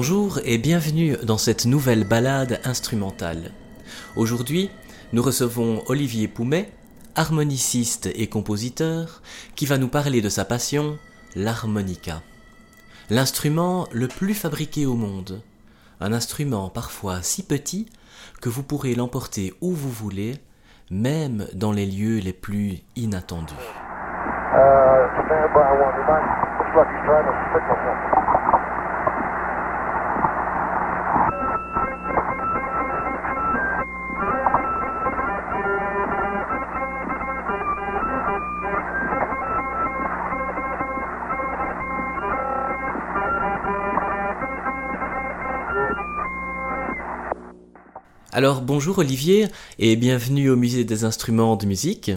Bonjour et bienvenue dans cette nouvelle balade instrumentale. Aujourd'hui, nous recevons Olivier Poumet, harmoniciste et compositeur, qui va nous parler de sa passion, l'harmonica. L'instrument le plus fabriqué au monde. Un instrument parfois si petit que vous pourrez l'emporter où vous voulez, même dans les lieux les plus inattendus. Alors bonjour Olivier et bienvenue au musée des instruments de musique.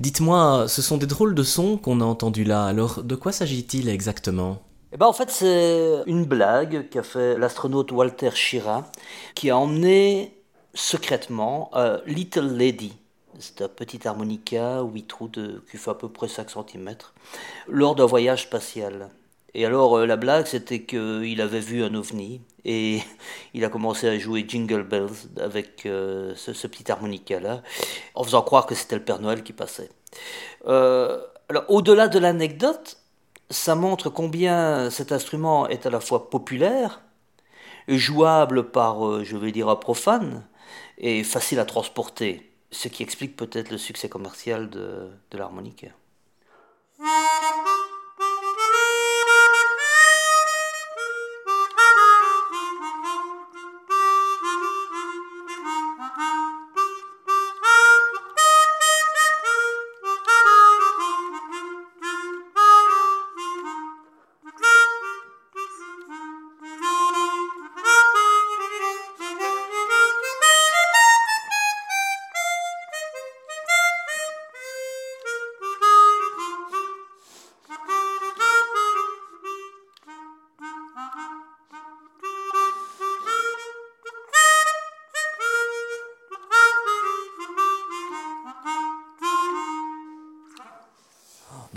Dites-moi, ce sont des drôles de sons qu'on a entendus là, alors de quoi s'agit-il exactement? Eh ben, en fait, c'est une blague qu'a fait l'astronaute Walter Schirra, qui a emmené secrètement euh, Little Lady, c'est un petit harmonica 8 trous de, qui à peu près 5 cm, lors d'un voyage spatial. Et alors, euh, la blague, c'était qu'il avait vu un ovni et il a commencé à jouer Jingle Bells avec euh, ce, petit harmonica-là, en faisant croire que c'était le Père Noël qui passait. Euh, alors, au-delà de l'anecdote, ça montre combien cet instrument est à la fois populaire, jouable par, je vais dire, un profane, et facile à transporter, ce qui explique peut-être le succès commercial de l'harmonica.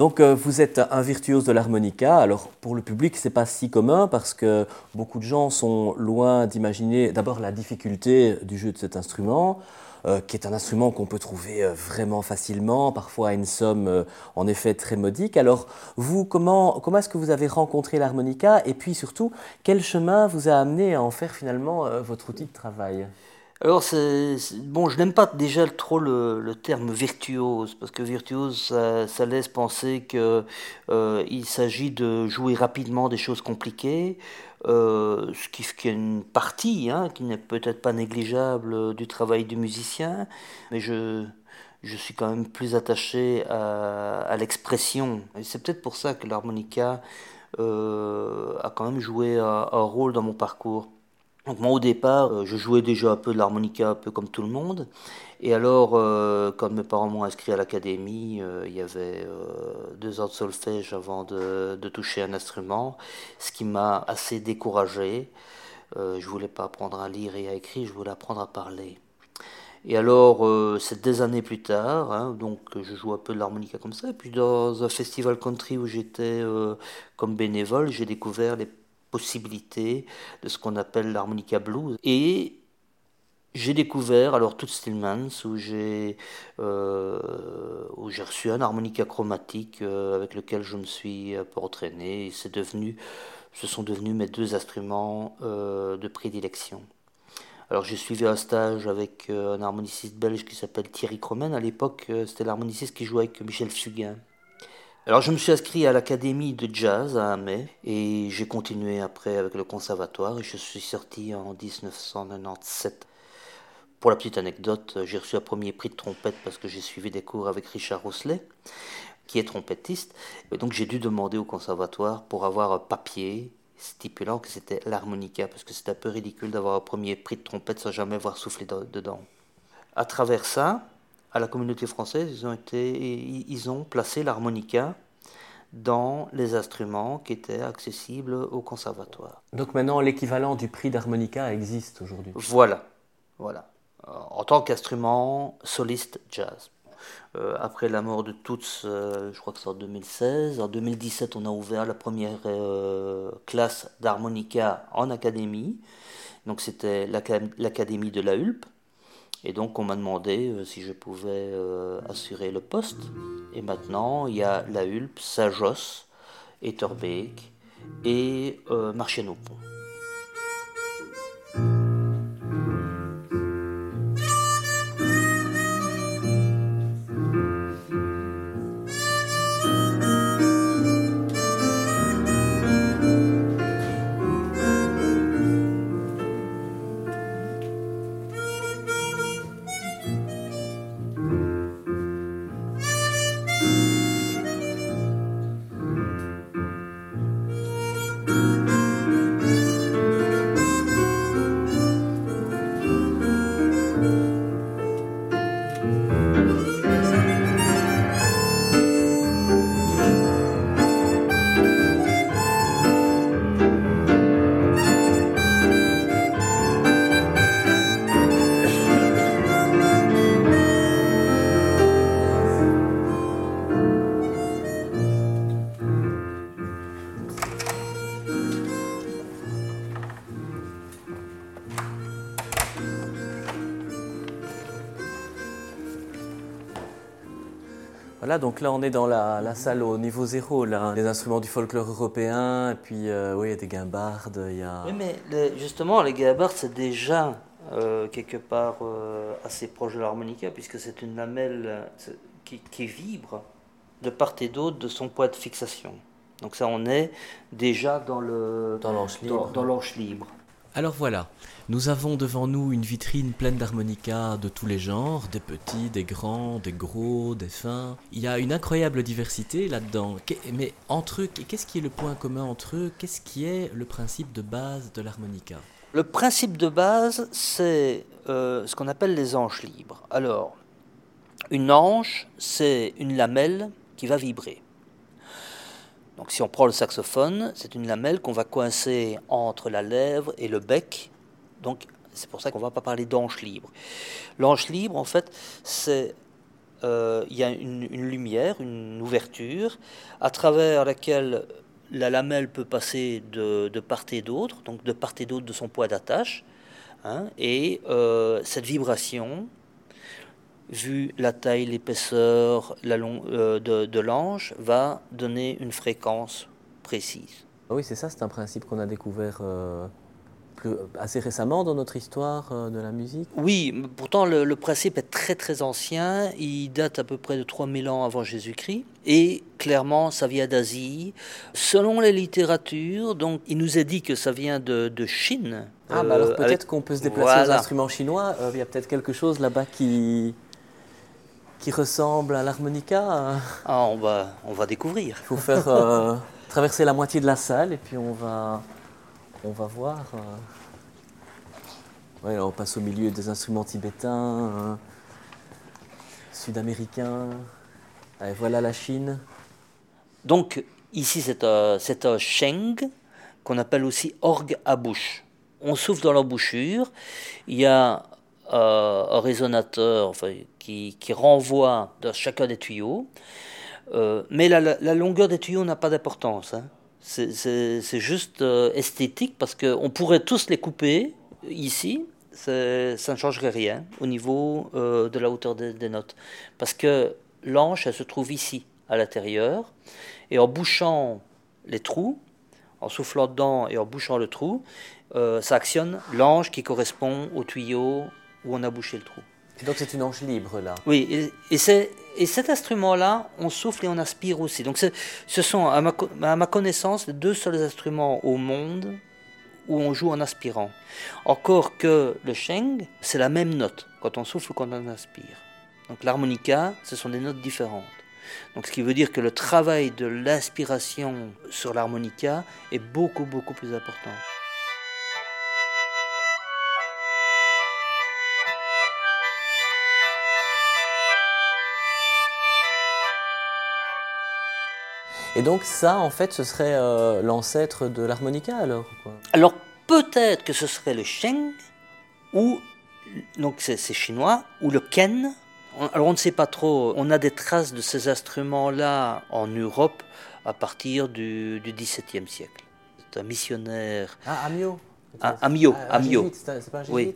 Donc euh, vous êtes un virtuose de l'harmonica. Alors pour le public, c'est pas si commun parce que beaucoup de gens sont loin d'imaginer d'abord la difficulté du jeu de cet instrument, euh, qui est un instrument qu'on peut trouver euh, vraiment facilement, parfois à une somme en effet très modique. Alors vous, comment, comment est-ce que vous avez rencontré l'harmonica? Et puis surtout, quel chemin vous a amené à en faire finalement votre outil de travail? Alors, bon, je n'aime pas déjà trop le, terme virtuose, parce que virtuose, ça, laisse penser qu'il euh, s'agit de jouer rapidement des choses compliquées, euh, ce qui, est une partie, hein, qui n'est peut-être pas négligeable du travail du musicien, mais je, je suis quand même plus attaché à, l'expression. Et c'est peut-être pour ça que l'harmonica euh, a quand même joué un rôle dans mon parcours. Donc moi au départ, euh, je jouais déjà un peu de l'harmonica, un peu comme tout le monde. Et alors, euh, quand mes parents m'ont inscrit à l'académie, euh, il y avait deux ans de solfège avant de, toucher un instrument, ce qui m'a assez découragé. je voulais pas apprendre à lire et à écrire, je voulais apprendre à parler. Et alors, c'est des années plus tard, hein, donc je joue un peu de l'harmonica comme ça. Et puis dans un festival country où j'étais comme bénévole, j'ai découvert les possibilités de ce qu'on appelle l'harmonica blues. Et j'ai découvert alors tout Stillmans où j'ai euh, reçu un harmonica chromatique euh, avec lequel je me suis peu entraîné et c'est devenu ce sont devenus mes deux instruments euh, de prédilection. Alors j'ai suivi un stage avec un harmoniciste belge qui s'appelle Thierry Cromen. À l'époque, c'était l'harmoniciste qui jouait avec Michel Fugain. Alors je me suis inscrit à l'académie de jazz à Amé et j'ai continué après avec le conservatoire et je suis sorti en 1997. Pour la petite anecdote, j'ai reçu un premier prix de trompette parce que j'ai suivi des cours avec Richard Rousselet, qui est trompettiste. Et donc j'ai dû demander au conservatoire pour avoir un papier stipulant que c'était l'harmonica, parce que c'est un peu ridicule d'avoir un premier prix de trompette sans jamais avoir soufflé dedans. À travers ça, à la communauté française, ils ont, été, ils ont placé l'harmonica dans les instruments qui étaient accessibles au conservatoire. Donc maintenant, l'équivalent du prix d'harmonica existe aujourd'hui Voilà, voilà. En tant qu'instrument soliste jazz. euh, après la mort de Toots, euh, je crois que c'est en 2016. En 2017, on a ouvert la première classe d'harmonica en académie. Donc c'était l'académie de la Hulpe. Et donc on m'a demandé si je pouvais assurer le poste. Et maintenant, il y a la Hulpe, Sajos, Etterbeek et Marchienopont. Donc là on est dans la, salle au niveau zéro, là, les instruments du folklore européen, et puis euh, oui, il y a des guimbardes, il y a... Oui, mais justement, les guimbardes, c'est déjà euh, quelque part euh, assez proche de l'harmonica, puisque c'est une lamelle qui, vibre de part et d'autre de son poids de fixation. Donc ça, on est déjà dans le dans l'anche libre. Dans, dans libre. Alors voilà, nous avons devant nous une vitrine pleine d'harmonicas de tous les genres, des petits, des grands, des gros, des fins. Il y a une incroyable diversité là-dedans. Mais entre eux, qu'est-ce qui est le point commun entre eux? Qu'est-ce qui est le principe de base de l'harmonica? Le principe de base, c'est euh, ce qu'on appelle les anches libres. Alors, une anche, c'est une lamelle qui va vibrer. Donc si on prend le saxophone, c'est une lamelle qu'on va coincer entre la lèvre et le bec. Donc c'est pour ça qu'on ne va pas parler d'anche libre. L'anche libre, en fait, c'est euh, il y a une, lumière, une ouverture, à travers laquelle la lamelle peut passer de, part et d'autre, donc de part et d'autre de son poids d'attache. Hein, et euh, cette vibration, vu la taille, l'épaisseur la euh, de, de l'ange, va donner une fréquence précise. Ah oui, c'est ça, c'est un principe qu'on a découvert euh, plus, assez récemment dans notre histoire euh, de la musique. Oui, pourtant le, principe est très très ancien, il date à peu près de 3000 ans avant Jésus-Christ, et clairement ça vient d'Asie. Selon les littératures, donc il nous est dit que ça vient de, de Chine. Ah, bah alors peut-être qu'on peut se déplacer aux instruments chinois, il y a peut-être quelque chose là-bas qui qui ressemble à l'harmonica. Ah, on va, on va découvrir. Il faut faire euh, traverser la moitié de la salle et puis on va, on va voir. Euh. on passe au milieu des instruments tibétains, euh, sud-américains. voilà la Chine. Donc ici c'est un, c'est sheng qu'on appelle aussi orgue à bouche. On souffle dans l'embouchure. Il y a un résonateur qui, qui, renvoie dans chacun des tuyaux. Euh, mais la, longueur des tuyaux n'a pas d'importance. Hein. C'est juste euh, esthétique parce qu'on pourrait tous les couper ici, ça ne changerait rien au niveau euh, de la hauteur des, notes. Parce que l'anche, elle se trouve ici, à l'intérieur, et en bouchant les trous, en soufflant dedans et en bouchant le trou, ça actionne l'ange qui correspond au tuyau où on a bouché le trou. donc c'est une ange libre là. Oui, et, et, et cet instrument-là, on souffle et on aspire aussi. Donc ce sont, à ma, à ma, connaissance, les deux seuls instruments au monde où on joue en aspirant. Encore que le sheng, c'est la même note quand on souffle ou quand on aspire. Donc l'harmonica, ce sont des notes différentes. Donc ce qui veut dire que le travail de l'inspiration sur l'harmonica est beaucoup beaucoup plus important. Et donc ça, en fait, ce serait euh, l'ancêtre de l'harmonica alors Alors peut-être que ce serait le sheng, ou, donc c'est chinois, ou le ken. Alors on ne sait pas trop. On a des traces de ces instruments-là en Europe à partir du, XVIIe siècle. C'est un missionnaire. Ah, Amio ah, Amio, ah, Amio. C'est pas un oui.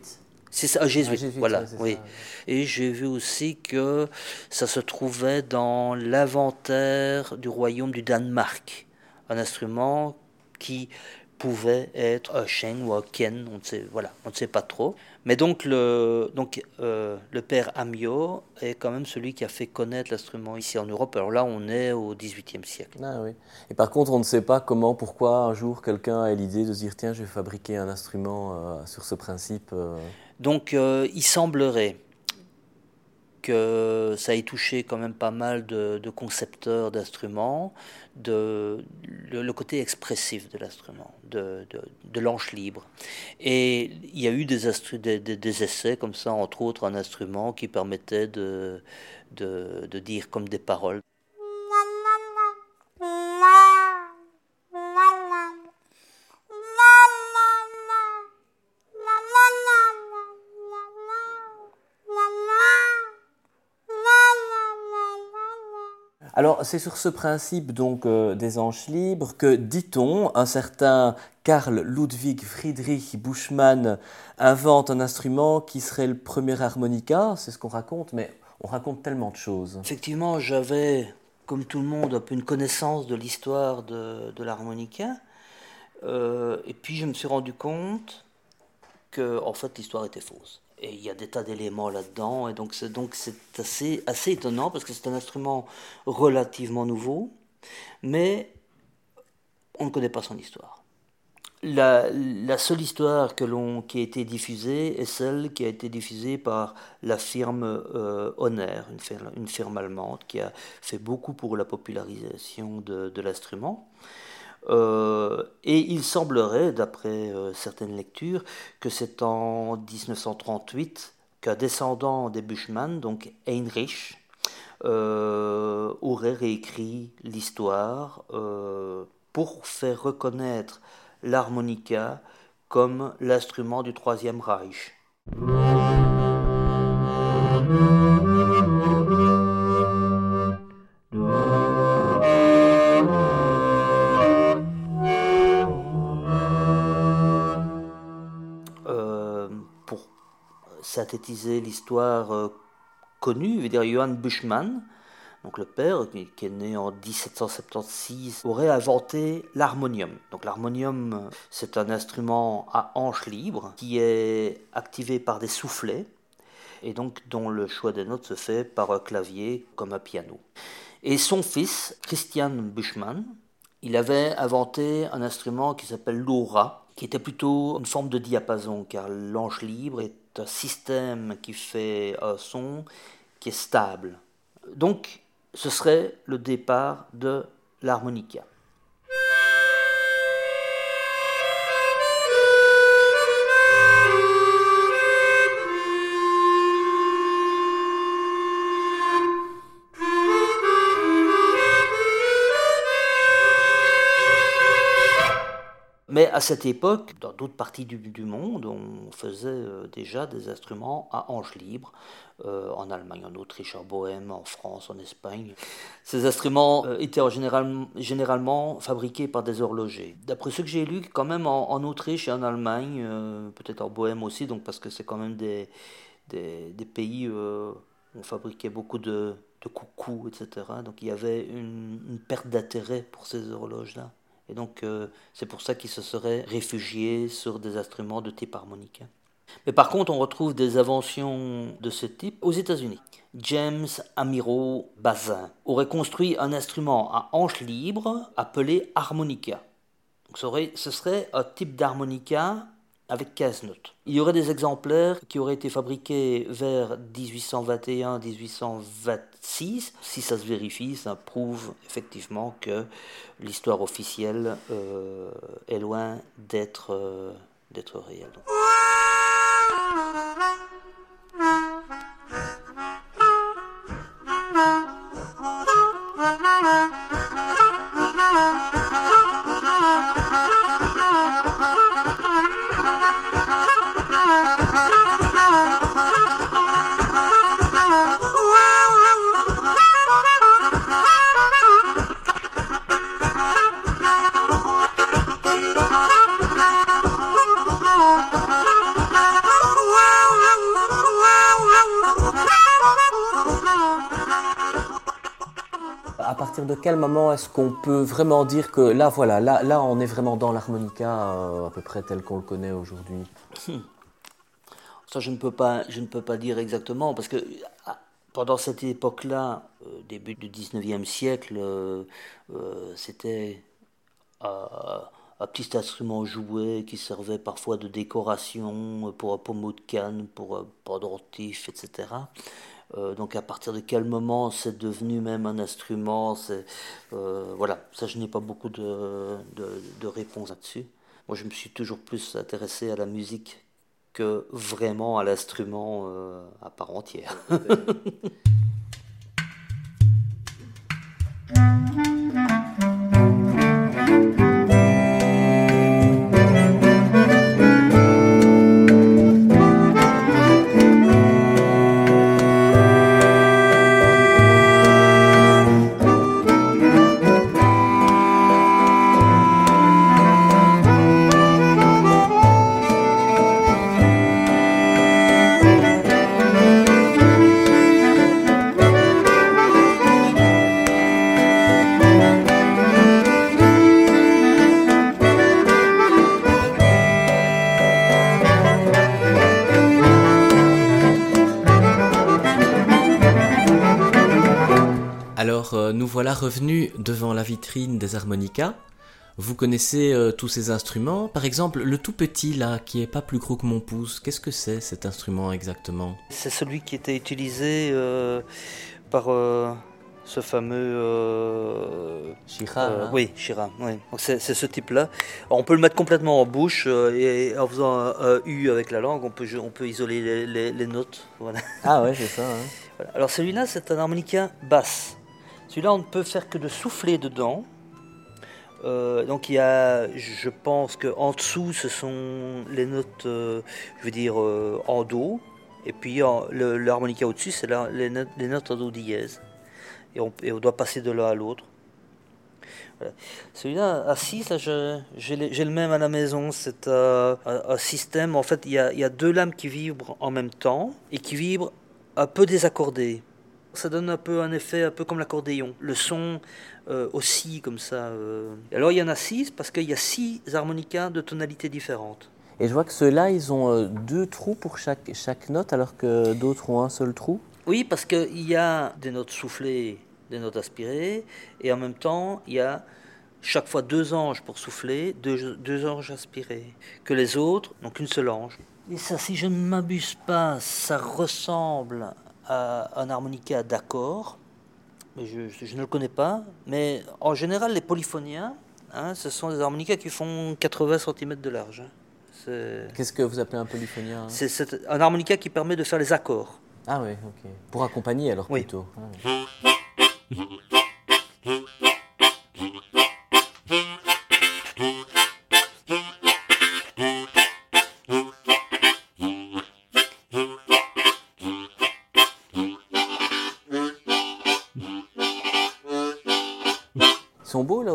C'est ça, un jésuite, voilà. oui. Et j'ai vu aussi que ça se trouvait dans l'inventaire du royaume du Danemark, un instrument qui pouvait être un Sheng ou un Ken, on ne sait, voilà, on ne sait pas trop. Mais donc le, donc, euh, le père Amio est quand même celui qui a fait connaître l'instrument ici en Europe. Alors là, on est au XVIIIe siècle. Ah, oui. Et par contre, on ne sait pas comment, pourquoi un jour quelqu'un a l'idée de se dire tiens, je vais fabriquer un instrument euh, sur ce principe. Euh. Donc il semblerait que ça ait touché quand même pas mal de, concepteurs d'instruments, de, le, côté expressif de l'instrument, de, de, l'anche libre. Et il y a eu des, des, des, essais comme ça, entre autres un instrument qui permettait de, de dire comme des paroles. Alors, c'est sur ce principe donc euh, des anches libres que, dit-on, un certain Karl Ludwig Friedrich Buschmann invente un instrument qui serait le premier harmonica. C'est ce qu'on raconte, mais on raconte tellement de choses. Effectivement, j'avais, comme tout le monde, un peu une connaissance de l'histoire de, l'harmonica. Euh, et puis, je me suis rendu compte que, en fait, l'histoire était fausse. Il y a des tas d'éléments là-dedans. Et donc c'est, donc c'est assez, assez étonnant parce que c'est un instrument relativement nouveau, mais on ne connaît pas son histoire. La, la seule histoire que l'on, qui a été diffusée est celle qui a été diffusée par la firme euh, Honner, une firme, une firme, allemande qui a fait beaucoup pour la popularisation de l'instrument. Euh, et il semblerait, d'après euh, certaines lectures, que c'est en 1938 qu'un descendant des Bushman, donc Heinrich, euh, aurait réécrit l'histoire pour faire reconnaître l'harmonica comme l'instrument du Troisième Reich. L'histoire euh, connue, veut dire Johann Buschmann, donc le père, qui est né en 1776, aurait inventé l'harmonium. Donc l'harmonium, c'est un instrument à hanche libre qui est activé par des soufflets et donc dont le choix des notes se fait par un clavier comme un piano. Et son fils, Christian Buschmann, il avait inventé un instrument qui s'appelle l'aura, qui était plutôt une forme de diapason, car l'anche libre est un système qui fait un son qui est stable. Donc, ce serait le départ de l'harmonica. Mais à cette époque, dans d'autres parties du, monde, on faisait euh, déjà des instruments à hanches libres, euh, en Allemagne, en Autriche, en Bohème, en France, en Espagne. Ces instruments euh, étaient en général, généralement fabriqués par des horlogers. D'après ce que j'ai lu, quand même en, Autriche et en Allemagne, peut-être en Bohème aussi, donc parce que c'est quand même des, des, pays où on fabriquait beaucoup de, de coucous, etc. Donc il y avait une perte d'intérêt pour ces horloges-là. Et donc, euh, c'est pour ça qu'ils se seraient réfugiés sur des instruments de type harmonica. Mais par contre, on retrouve des inventions de ce type aux États-Unis. James Amiro Bazin aurait construit un instrument à hanche libre appelé harmonica. ce serait un type d'harmonica avec 15 notes. Il y aurait des exemplaires qui auraient été fabriqués vers 1821-1826. Si ça se vérifie, ça prouve effectivement que l'histoire officielle euh, est loin d'être euh, réelle. À partir de quel moment est-ce qu'on peut vraiment dire que là, voilà, là, là on est vraiment dans l'harmonica euh, à peu près tel qu'on le connaît aujourd'hui? Ça, je ne, peux pas, je ne peux pas dire exactement, parce que ah, pendant cette époque-là, euh, début du 19e siècle, euh, c'était un petit instrument joué qui servait parfois de décoration pour un pommeau de canne, pour un pendentif, etc. Euh, donc à partir de quel moment c'est devenu même un instrument, euh, voilà, ça je n'ai pas beaucoup de, de, réponses là-dessus. Moi je me suis toujours plus intéressé à la musique que vraiment à l'instrument euh, à part entière. des harmonicas. Vous connaissez euh, tous ces instruments. Par exemple, le tout petit là, qui est pas plus gros que mon pouce, qu'est-ce que c'est cet instrument exactement? C'est celui qui était utilisé euh, par euh, ce fameux. Shira. Oui, Shira. Oui. c'est, ce type-là. On peut le mettre complètement en bouche et en faisant un, U avec la langue, on peut, on peut isoler les, notes. Voilà. Ah ouais, c'est ça. Hein. Alors celui-là, c'est un harmonica basse. Celui-là, on ne peut faire que de souffler dedans. Euh, donc il y a, je pense qu'en dessous, ce sont les notes, euh, je veux dire, euh, en Do. Et puis l'harmonica au-dessus, c'est les, notes, en Do dièse. Et on, doit passer de l'un à l'autre. Celui-là, assis, j'ai le même à la maison. C'est un, système, en fait, il y a deux lames qui vibrent en même temps et qui vibrent un peu désaccordées ça donne un peu un effet un peu comme l'accordéon. Le son euh, aussi comme ça. Euh. Alors il y en a six parce qu'il y a six harmonicas de tonalités différentes. Et je vois que ceux-là, ils ont euh, deux trous pour chaque, chaque note alors que d'autres ont un seul trou. Oui, parce qu'il y a des notes soufflées, des notes aspirées, et en même temps, il y a chaque fois deux anges pour souffler, deux, deux anges aspirés, que les autres n'ont qu'une seule ange. Et ça, si je ne m'abuse pas, ça ressemble un harmonica d'accord, mais je, ne le connais pas. Mais en général, les polyphoniens, hein, ce sont des harmonicas qui font 80 cm de large. Hein. Qu'est-ce que vous appelez un polyphonien hein? C'est un harmonica qui permet de faire les accords. Ah oui, ok. Pour accompagner alors plutôt. Ah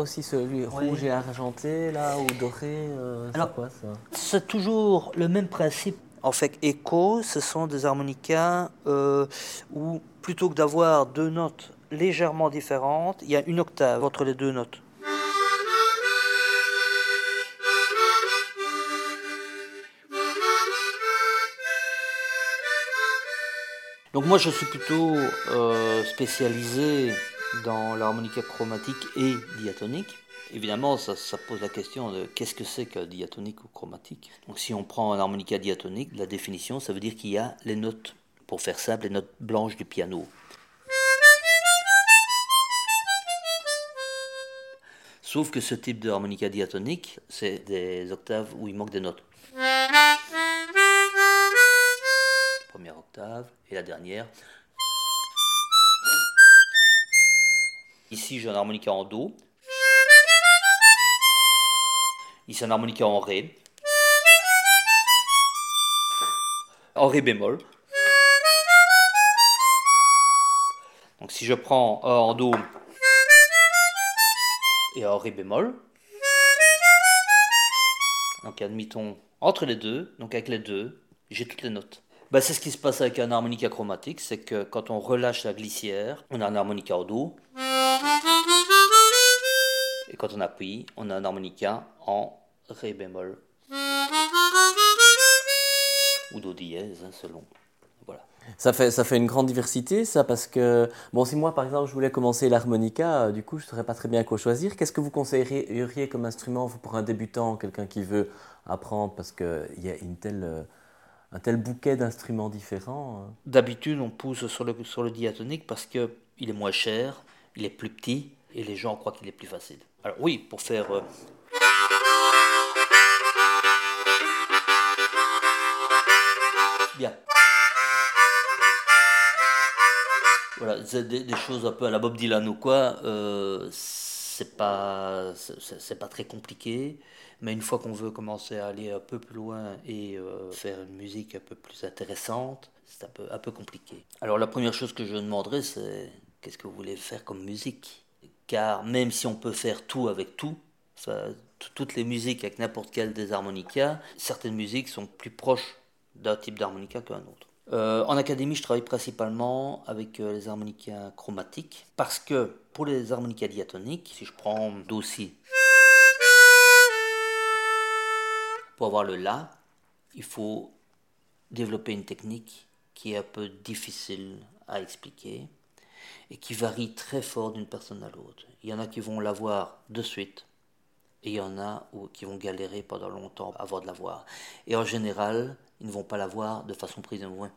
aussi, celui rouge et argenté là ou doré. Euh, c'est quoi ça C'est toujours le même principe. En fait, écho, ce sont des harmonicas euh, où plutôt que d'avoir deux notes légèrement différentes, il y a une octave entre les deux notes. Donc moi je suis plutôt euh, spécialisé dans l'harmonica chromatique et diatonique. Évidemment, ça, pose la question de qu'est-ce que c'est que diatonique ou chromatique. Donc si on prend un harmonica diatonique, la définition, ça veut dire qu'il y a les notes, pour faire simple, les notes blanches du piano. Sauf que ce type de harmonica diatonique, c'est des octaves où il manque des notes. Première octave et la dernière. Ici, j'ai un harmonica en Do. Ici, un harmonica en Ré. En Ré bémol. Donc si je prends un en Do et un Ré bémol, donc admettons entre les deux, donc avec les deux, j'ai toutes les notes. Ben, c'est ce qui se passe avec un harmonica chromatique, c'est que quand on relâche la glissière, on a un harmonica en Do. Et quand on appuie, on a un harmonica en Ré bémol. Ou Do dièse, hein, selon. Voilà. Ça fait, ça fait une grande diversité, ça, parce que, bon, si moi, par exemple, je voulais commencer l'harmonica, euh, du coup, je ne saurais pas très bien quoi choisir. Qu'est-ce que vous conseilleriez comme instrument pour un débutant, quelqu'un qui veut apprendre, parce qu'il y a une telle, euh, un tel bouquet d'instruments différents euh D'habitude, on pousse sur le, sur le diatonique parce qu'il est moins cher, il est plus petit, et les gens croient qu'il est plus facile. Alors oui, pour faire... Bien. Voilà, c'est des, choses un peu à la Bob Dylan ou quoi. Euh, c'est pas, c'est pas très compliqué. Mais une fois qu'on veut commencer à aller un peu plus loin et euh, faire une musique un peu plus intéressante, c'est un peu, un peu compliqué. Alors la première chose que je demanderais, c'est qu'est-ce que vous voulez faire comme musique? Car même si on peut faire tout avec tout, toutes les musiques avec n'importe quel des harmonicas, certaines musiques sont plus proches d'un type d'harmonica qu'un autre. Euh, en académie, je travaille principalement avec euh, les harmonicas chromatiques parce que pour les harmonicas diatoniques, si je prends Do si, pour avoir le La, il faut développer une technique qui est un peu difficile à expliquer et qui varie très fort d'une personne à l'autre. Il y en a qui vont l'avoir de suite et il y en a qui vont galérer pendant longtemps avoir de l'avoir. Et en général, ils ne vont pas l'avoir de façon prise en loin.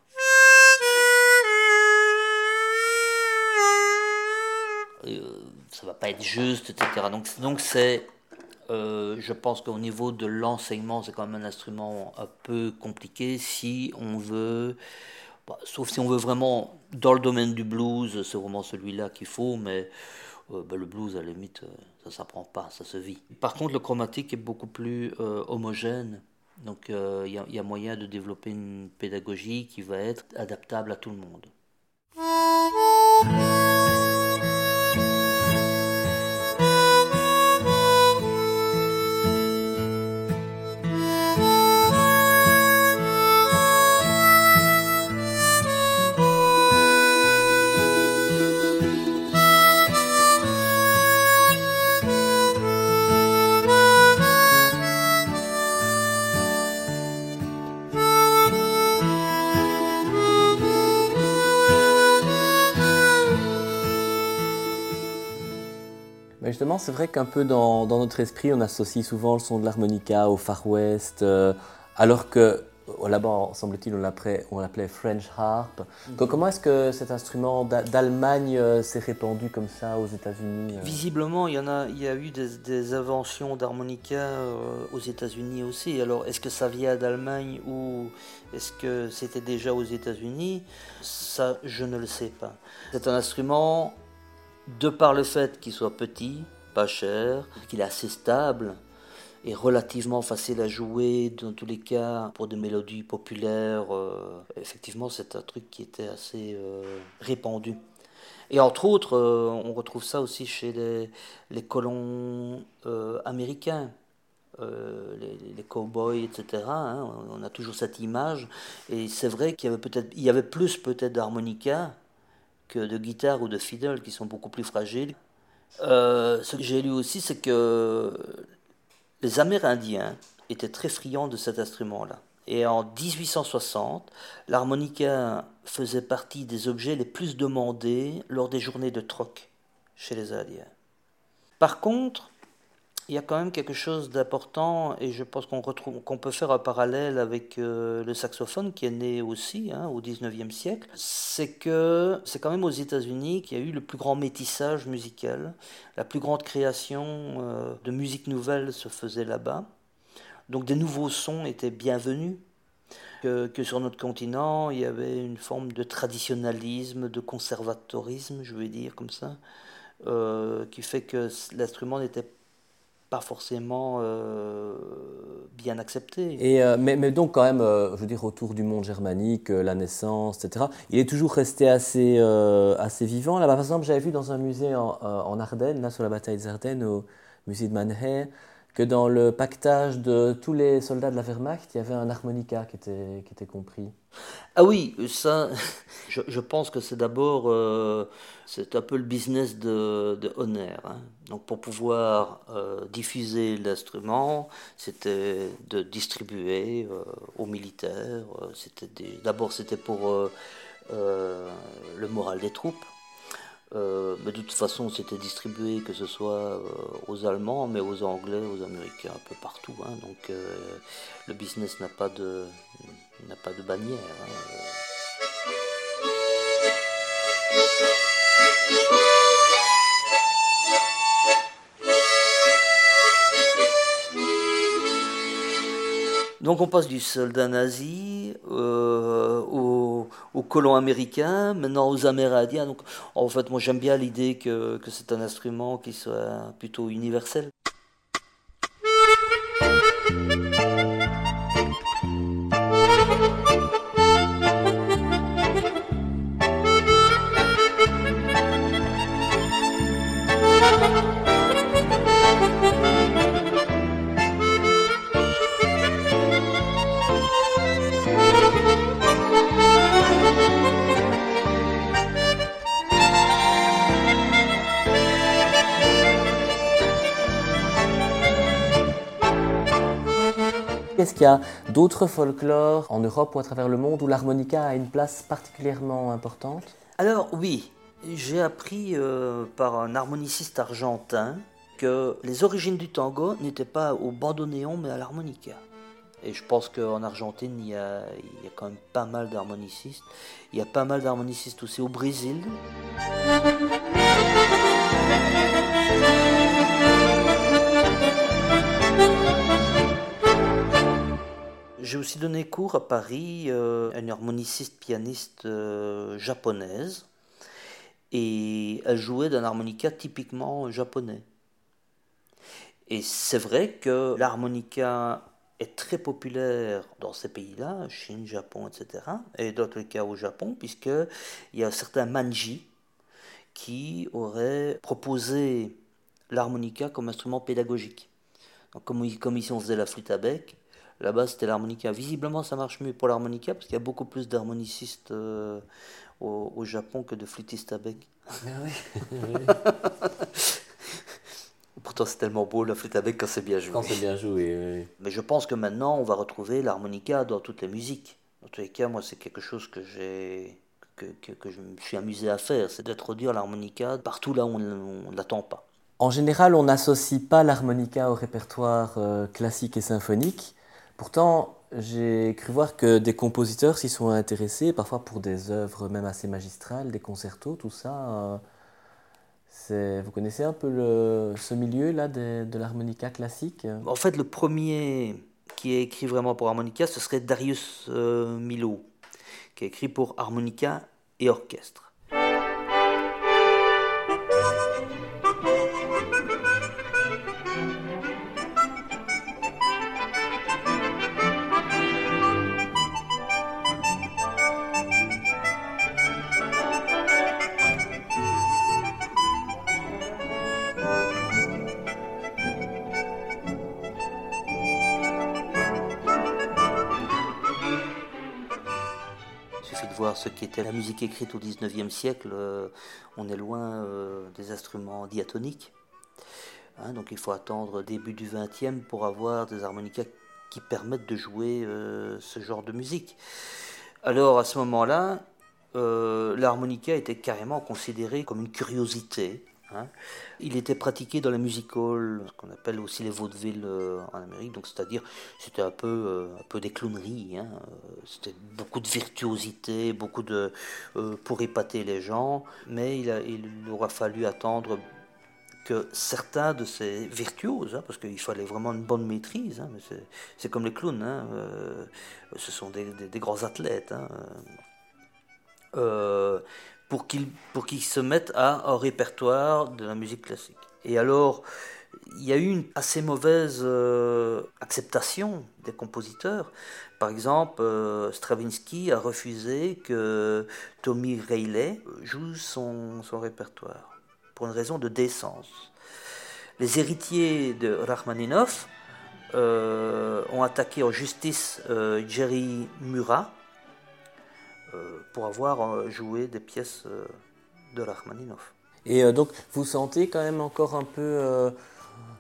Euh, ça va pas être juste, etc. Donc, donc c'est, euh, je pense qu'au niveau de l'enseignement, c'est quand même un instrument un peu compliqué si on veut, bah, sauf si on veut vraiment dans le domaine du blues, c'est vraiment celui-là qu'il faut, mais euh, bah, le blues à la limite, ça s'apprend pas, ça se vit. Par contre, le chromatique est beaucoup plus homogène. Donc il y, a moyen de développer une pédagogie qui va être adaptable à tout le monde. Justement, c'est vrai qu'un peu dans, notre esprit, on associe souvent le son de l'harmonica au Far West, euh, alors que là-bas, semble-t-il, on l'appelait French harp. Mhm. Comment est-ce que cet instrument d'Allemagne euh, s'est répandu comme ça aux États-Unis euh? Visiblement, il y, en a, il y a eu des, inventions d'harmonica aux États-Unis aussi. Alors, est-ce que ça vient d'Allemagne ou est-ce que c'était déjà aux États-Unis? Ça, je ne le sais pas. C'est un instrument de par le fait qu'il soit petit, pas cher, qu'il est assez stable et relativement facile à jouer dans tous les cas pour des mélodies populaires, euh, effectivement c'est un truc qui était assez euh, répandu. Et entre autres, euh, on retrouve ça aussi chez les, colons américains. les, cowboys, etc. Hein, on a toujours cette image. Et c'est vrai qu'il y avait peut-être, il y avait plus peut-être d'harmonica de guitare ou de fiddle qui sont beaucoup plus fragiles. Euh, ce que j'ai lu aussi, c'est que les Amérindiens étaient très friands de cet instrument-là. Et en 1860, l'harmonica faisait partie des objets les plus demandés lors des journées de troc chez les Indiens. Par contre, il y a quand même quelque chose d'important et je pense qu'on retrouve qu'on peut faire un parallèle avec euh, le saxophone qui est né aussi hein, au 19e siècle. C'est que c'est quand même aux États-Unis qu'il y a eu le plus grand métissage musical, la plus grande création euh, de musique nouvelle se faisait là-bas. Donc des nouveaux sons étaient bienvenus. Que, sur notre continent, il y avait une forme de traditionnalisme, de conservatorisme, je vais dire comme ça, euh, qui fait que l'instrument n'était pas forcément euh, bien accepté. Et, euh, mais, mais, donc quand même, euh, je veux dire, autour du monde germanique, la naissance, etc., il est toujours resté assez, assez vivant. Là, par exemple, j'avais vu dans un musée en, en, Ardennes, là, sur la bataille des Ardennes, au musée de Mannheim, que dans le pactage de tous les soldats de la Wehrmacht, il y avait un harmonica qui était, qui était compris. Ah oui, ça, je, pense que c'est d'abord, euh, c'est un peu le business de, de Honor. Hein. Donc pour pouvoir euh, diffuser l'instrument, c'était de distribuer euh, aux militaires. C'était d'abord c'était pour le moral des troupes. Mais de toute façon, c'était distribué, que ce soit aux Allemands, mais aux Anglais, aux Américains, un peu partout. Hein. donc le business n'a pas de, n'a pas de bannière. Hein. Donc on passe du soldat nazi euh, aux, colons américains, maintenant aux Amérindiens. Donc en fait, moi j'aime bien l'idée que, que c'est un instrument qui soit plutôt universel. Est-ce qu'il y a d'autres folklores en Europe ou à travers le monde où l'harmonica a une place particulièrement importante? Alors oui, j'ai appris euh, par un harmoniciste argentin que les origines du tango n'étaient pas au bandoneon mais à l'harmonica. Et je pense qu'en Argentine, il y, a, il y, a, quand même pas mal d'harmonicistes. Il y a pas mal d'harmonicistes aussi au Brésil. J'ai aussi donné cours à Paris euh, à une harmoniciste pianiste euh, japonaise et elle jouait d'un harmonica typiquement japonais. Et c'est vrai que l'harmonica est très populaire dans ces pays-là, Chine, Japon, etc. Et d'autres cas au Japon, puisqu'il y a certains manji qui auraient proposé l'harmonica comme instrument pédagogique. Donc, comme, comme ici on faisait la flûte à bec, Là-bas, c'était l'harmonica. Visiblement, ça marche mieux pour l'harmonica parce qu'il y a beaucoup plus d'harmonicistes euh, au, Japon que de flûtistes à bec. Ah Pourtant, c'est tellement beau la flûte à bec quand c'est bien joué. Quand c'est bien joué, oui. Mais je pense que maintenant, on va retrouver l'harmonica dans toutes les musiques. Dans tous les cas, moi, c'est quelque chose que j'ai. Que, que, je me suis amusé à faire, c'est d'introduire l'harmonica partout là où on ne l'attend pas. En général, on n'associe pas l'harmonica au répertoire euh, classique et symphonique. Pourtant, j'ai cru voir que des compositeurs s'y sont intéressés, parfois pour des œuvres même assez magistrales, des concertos, tout ça. Euh, vous connaissez un peu ce milieu-là de, l'harmonica classique? En fait, le premier qui a écrit vraiment pour harmonica, ce serait Darius euh, Milo, qui a écrit pour harmonica et orchestre. Ce qui était la musique écrite au XIXe siècle, euh, on est loin euh, des instruments diatoniques. Hein, donc il faut attendre début du XXe pour avoir des harmonicas qui permettent de jouer euh, ce genre de musique. Alors à ce moment-là, l'harmonica était carrément considéré comme une curiosité. Hein. Il était pratiqué dans la music hall, ce qu'on appelle aussi les vaudevilles euh, en Amérique, donc c'est-à-dire c'était un peu, euh, un peu des clowneries, hein. c'était beaucoup de virtuosité, beaucoup de euh, pour épater les gens, mais il, aura fallu attendre que certains de ces virtuoses, hein, parce qu'il fallait vraiment une bonne maîtrise, c'est comme les clowns, ce sont des, des, grands athlètes, pour qu'ils qu'ils se mettent à un répertoire de la musique classique. Et alors, il y a eu une assez mauvaise euh, acceptation des compositeurs. Par exemple, euh, Stravinsky a refusé que Tommy Reilly joue son, son répertoire pour une raison de décence. les héritiers de Rachmaninov ont attaqué en justice Jerry Murat pour avoir joué des pièces de Rachmaninov. Et donc, vous sentez quand même encore un peu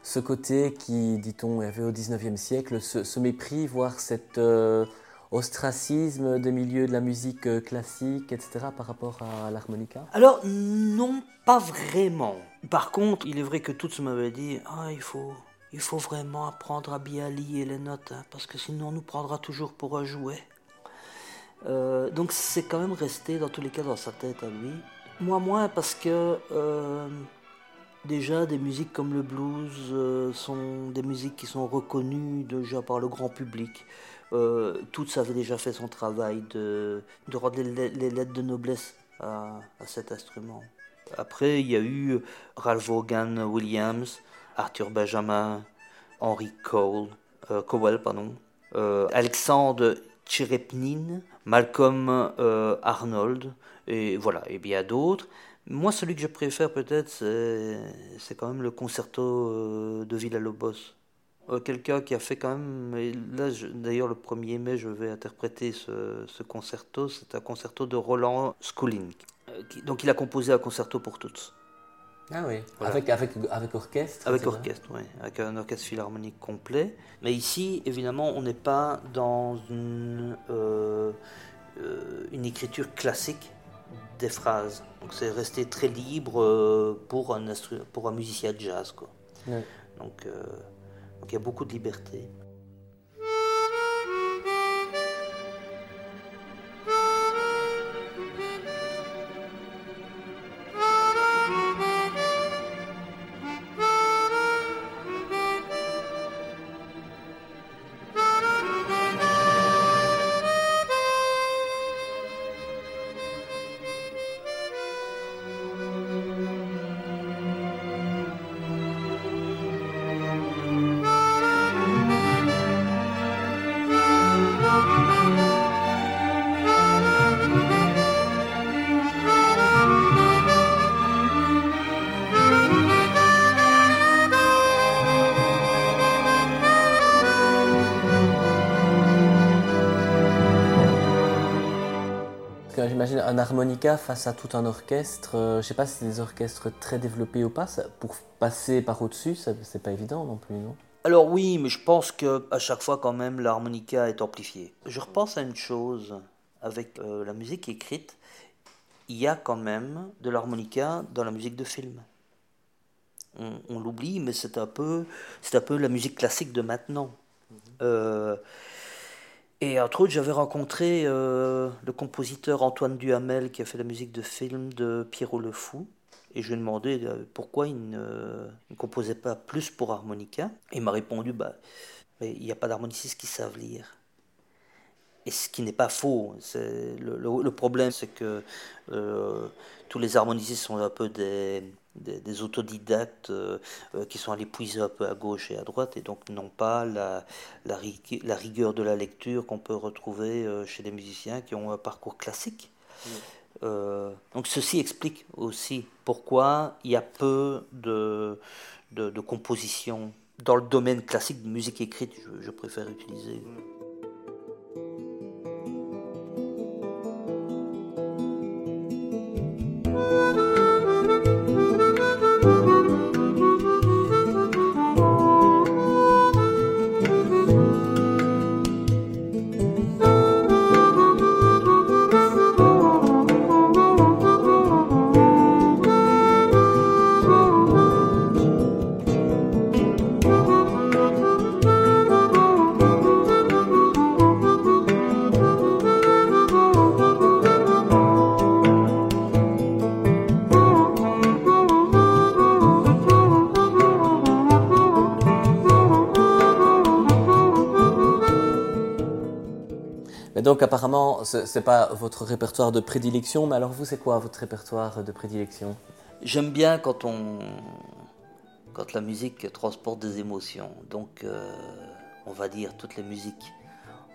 ce côté qui, dit-on, avait au XIXe siècle, ce, mépris, voire cet euh, ostracisme des milieux de la musique euh, classique, etc., par rapport à l'harmonica? Alors, non, pas vraiment. Par contre, il est vrai que tous m'avaient dit ah, il, faut, il faut vraiment apprendre à bien lier les notes, hein, parce que sinon on nous prendra toujours pour un jouet. Euh, donc, c'est quand même resté, dans tous les cas, dans sa tête à lui. Moi, moins, parce que Déjà, des musiques comme le blues euh, sont des musiques qui sont reconnues déjà par le grand public. Euh, Toutes avaient déjà fait son travail de, rendre les, lettres de noblesse à, cet instrument. Après, il y a eu Ralph Vaughan Williams, Arthur Benjamin, Henry Cole, euh, Cowell, pardon, euh, Alexandre Tcherepnin, Malcolm Arnold, et voilà, et bien d'autres. Moi, celui que je préfère peut-être, c'est quand même le concerto euh, de Villa-Lobos. Euh, quelqu'un qui a fait quand même, là d'ailleurs le 1er mai je vais interpréter ce, concerto, c'est un concerto de Roland Skulling. Euh, donc il a composé un concerto pour toutes. Ah oui, avec, avec, avec orchestre Avec orchestre, oui, avec un orchestre philharmonique complet. Mais ici, évidemment, on n'est pas dans une, une écriture classique des phrases. Donc c'est resté très libre euh, pour un, pour un musicien de jazz. Quoi. Euh, donc il y a beaucoup de liberté. J'imagine un harmonica face à tout un orchestre. Euh, je sais pas si c'est des orchestres très développés ou pas. pour passer par au-dessus, c'est pas évident non plus, non? Alors oui, mais je pense que à chaque fois quand même l'harmonica est amplifié. Je repense à une chose avec euh, la musique écrite. Il y a quand même de l'harmonica dans la musique de film. On, l'oublie, mais c'est un peu, c'est un peu la musique classique de maintenant. Mhm. Euh, et entre autres, j'avais rencontré euh, le compositeur Antoine Duhamel qui a fait la musique de film de Pierrot le Fou. Et je lui ai demandé euh, pourquoi il ne, composait pas plus pour harmonica. Et il m'a répondu bah, il n'y a pas d'harmonicistes qui savent lire. Et ce qui n'est pas faux. Le, problème, c'est que euh, tous les harmonicistes sont un peu des, des, autodidactes euh, euh, qui sont allés puiser un peu à gauche et à droite et donc n'ont pas la, la, rigueur de la lecture qu'on peut retrouver euh, chez des musiciens qui ont un parcours classique. donc ceci explique aussi pourquoi il y a peu de, de, de compositions dans le domaine classique de musique écrite, je, je préfère utiliser. Ce n'est pas votre répertoire de prédilection, mais alors vous, c'est quoi votre répertoire de prédilection? J'aime bien quand on quand la musique transporte des émotions. Donc, euh, on va dire toutes les musiques,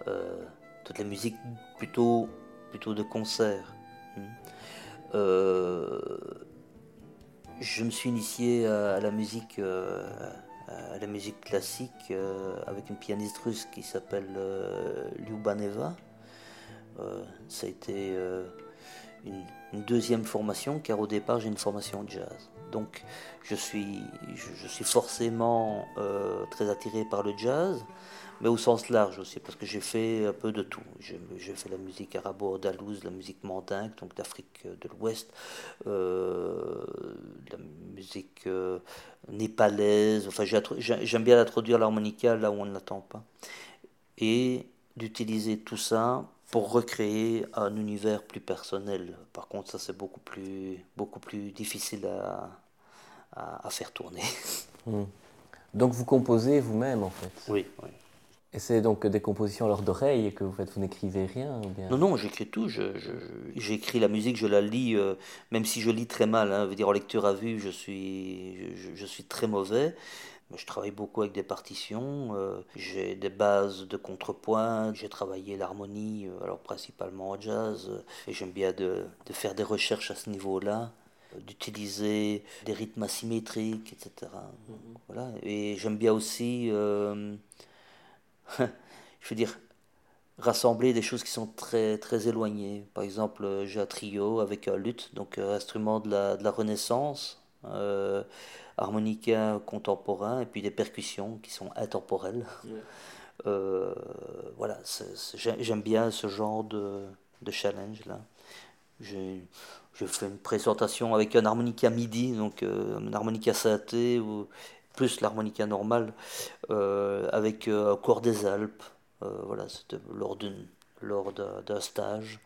euh, toutes les musiques plutôt plutôt de concert. Hmm. Euh, Je me suis initié à la musique, à la musique classique avec une pianiste russe qui s'appelle Lyubaneva. Ça a été une, deuxième formation, car au départ j'ai une formation de jazz. Donc je suis, je, suis forcément euh, très attiré par le jazz, mais au sens large aussi, parce que j'ai fait un peu de tout. J'ai fait la musique arabo-andalouse, la musique mandingue, donc d'Afrique de l'Ouest, euh, la musique euh, népalaise, enfin j'aime bien introduire l'harmonica là où on ne l'attend pas. Et d'utiliser tout ça pour recréer un univers plus personnel. Par contre, ça c'est beaucoup plus, beaucoup plus difficile à, à, faire tourner. Hmm. Donc vous composez vous-même en fait Oui, oui. Et c'est donc des compositions à l'ordre d'oreille que vous faites, vous n'écrivez rien bien... Non, non, j'écris tout. J'écris la musique, je la lis, euh, même si je lis très mal. Hein, veut dire en lecture à vue, je suis, je, je suis très mauvais. Je travaille beaucoup avec des partitions, euh, j'ai des bases de contrepoint, j'ai travaillé l'harmonie, euh, alors principalement en jazz, et j'aime bien de, de, faire des recherches à ce niveau-là, d'utiliser des rythmes asymétriques, etc. Mhm. Voilà. Et j'aime bien aussi, euh, je veux dire, rassembler des choses qui sont très, très éloignées. Par exemple, j'ai un trio avec un luth, donc un instrument de la, de la Renaissance harmonica contemporain et puis des percussions qui sont intemporelles. Euh, voilà, j'aime bien ce genre de, de challenge là. Je fais une présentation avec un harmonica midi, donc euh, un harmonica synthé ou plus l'harmonica normale, euh, avec un corps des Alpes. voilà, c'était lors lors d'un stage.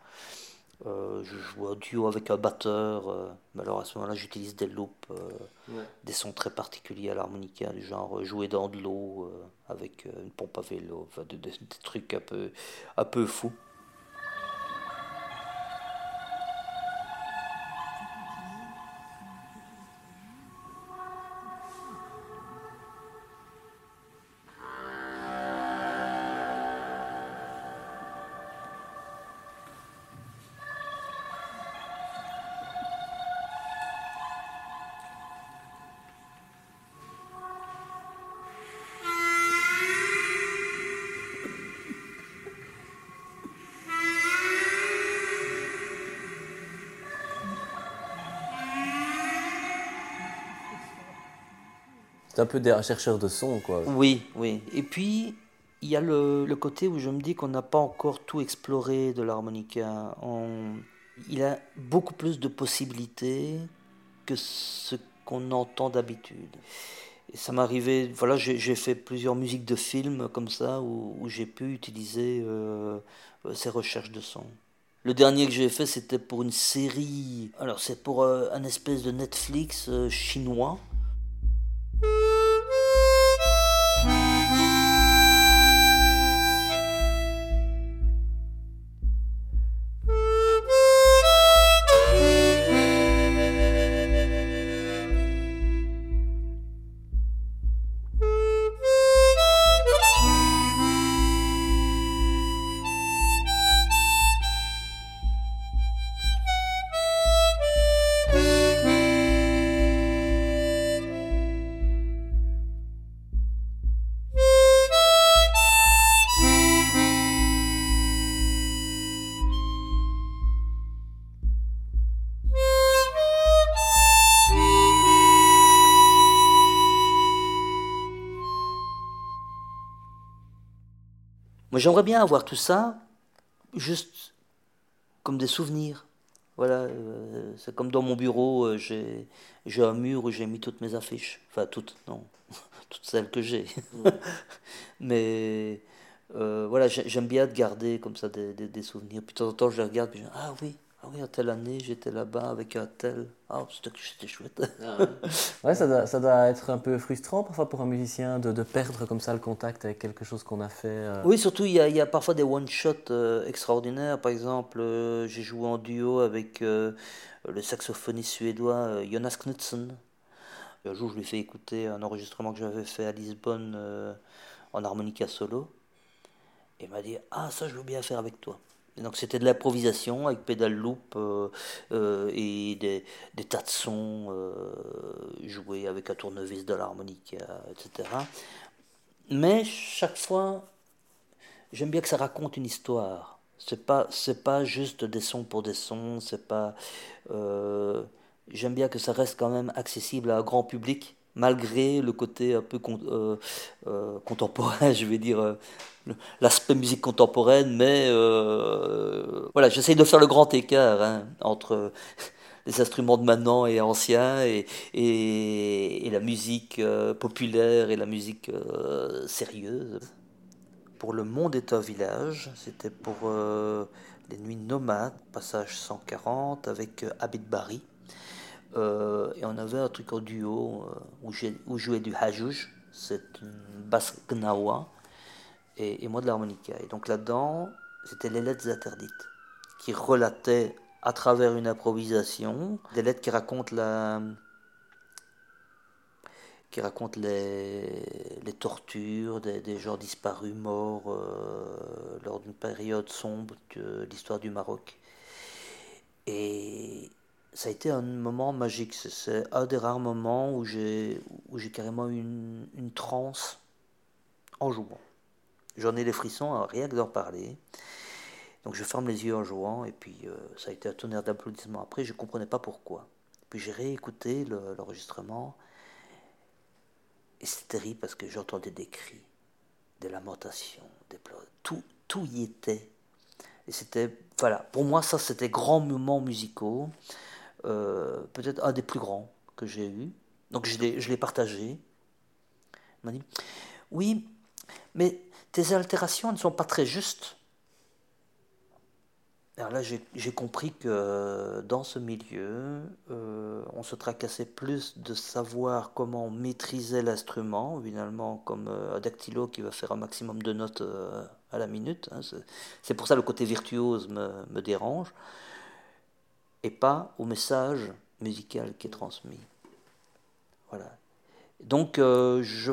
Euh, je joue au duo avec un batteur, euh, mais alors à ce moment-là j'utilise des loops, euh, des sons très particuliers à l'harmonica, du genre jouer dans de l'eau avec une pompe à vélo, enfin, des, trucs un peu, un peu fous. Un peu des chercheurs de son, quoi. Oui, oui. Et puis, il y a le, le, côté où je me dis qu'on n'a pas encore tout exploré de l'harmonica. On... Il a beaucoup plus de possibilités que ce qu'on entend d'habitude. Et ça m'arrivait, voilà, j'ai fait plusieurs musiques de films comme ça où, j'ai pu utiliser euh, ces recherches de son. Le dernier que j'ai fait, c'était pour une série. Alors, c'est pour euh, un espèce de Netflix euh, chinois Moi, j'aimerais bien avoir tout ça juste comme des souvenirs. Voilà, euh, c'est comme dans mon bureau, euh, j'ai, un mur où j'ai mis toutes mes affiches. Enfin, toutes, non, toutes celles que j'ai. Mais euh, voilà, j'aime bien garder comme ça des, des, souvenirs. Puis de temps en temps, je les regarde, puis je dis, ah oui, ah oui, à telle année, j'étais là-bas avec un tel. Ah, c'était chouette. Ah ouais, ça, doit, ça doit être un peu frustrant parfois pour un musicien de, de perdre comme ça le contact avec quelque chose qu'on a fait. Euh. Oui, surtout, il y a, y a, parfois des one-shots euh, extraordinaires. Par exemple, euh, j'ai joué en duo avec le saxophoniste suédois Jonas Knudsen. Un jour, je lui ai fait écouter un enregistrement que j'avais fait à Lisbonne en harmonica solo. Et il m'a dit Ah, ça, je veux bien faire avec toi donc c'était de l'improvisation avec pédale loop euh, euh, et des, tas de sons. Euh, jouer avec un tournevis de l'harmonica, etc. Mais chaque fois, j'aime bien que ça raconte une histoire. C'est pas, c'est pas juste des sons pour des sons. C'est pas. J'aime bien que ça reste quand même accessible à un grand public, malgré le côté un peu euh, euh, contemporain, je vais dire l'aspect musique contemporaine. Mais voilà, j'essaye de faire le grand écart hein, entre les instruments de maintenant et anciens et, la musique populaire et la musique sérieuse pour Le Monde est un village. C'était pour euh, les nuits nomades, passage 140 avec euh, Abid Bari. Euh, et on avait un truc en duo où, où jouait du hajouj, c'est une basse gnawa, et, et moi de l'harmonica. Et donc là-dedans, c'était les lettres interdites, qui relataient à travers une improvisation des lettres qui racontent la, qui raconte les, les tortures des, des, gens disparus, morts euh, lors d'une période sombre de l'histoire du Maroc. Et ça a été un moment magique. C'est un des rares moments où j'ai, où j'ai carrément eu une, une transe en jouant. J'en ai les frissons à rien que d'en parler. Donc je ferme les yeux en jouant et puis euh, ça a été un tonnerre d'applaudissements. Après, je ne comprenais pas pourquoi. Puis j'ai réécouté l'enregistrement. Et c'est terrible parce que j'entendais des cris, des lamentations, des pleurs. Tout, tout y était. Et c'était, voilà, pour moi, ça, c'était grands moments musicaux. Euh, peut-être un des plus grands que j'ai eu. Donc je l'ai, partagé. Il m'a dit Oui, mais tes altérations ne sont pas très justes. Alors là, j'ai compris que dans ce milieu, euh, on se tracassait plus de savoir comment maîtriser l'instrument, finalement, comme euh, un dactylo qui va faire un maximum de notes euh, à la minute. Hein, c'est pour ça le côté virtuose me, me, dérange, et pas au message musical qui est transmis. Voilà. Donc, je, je,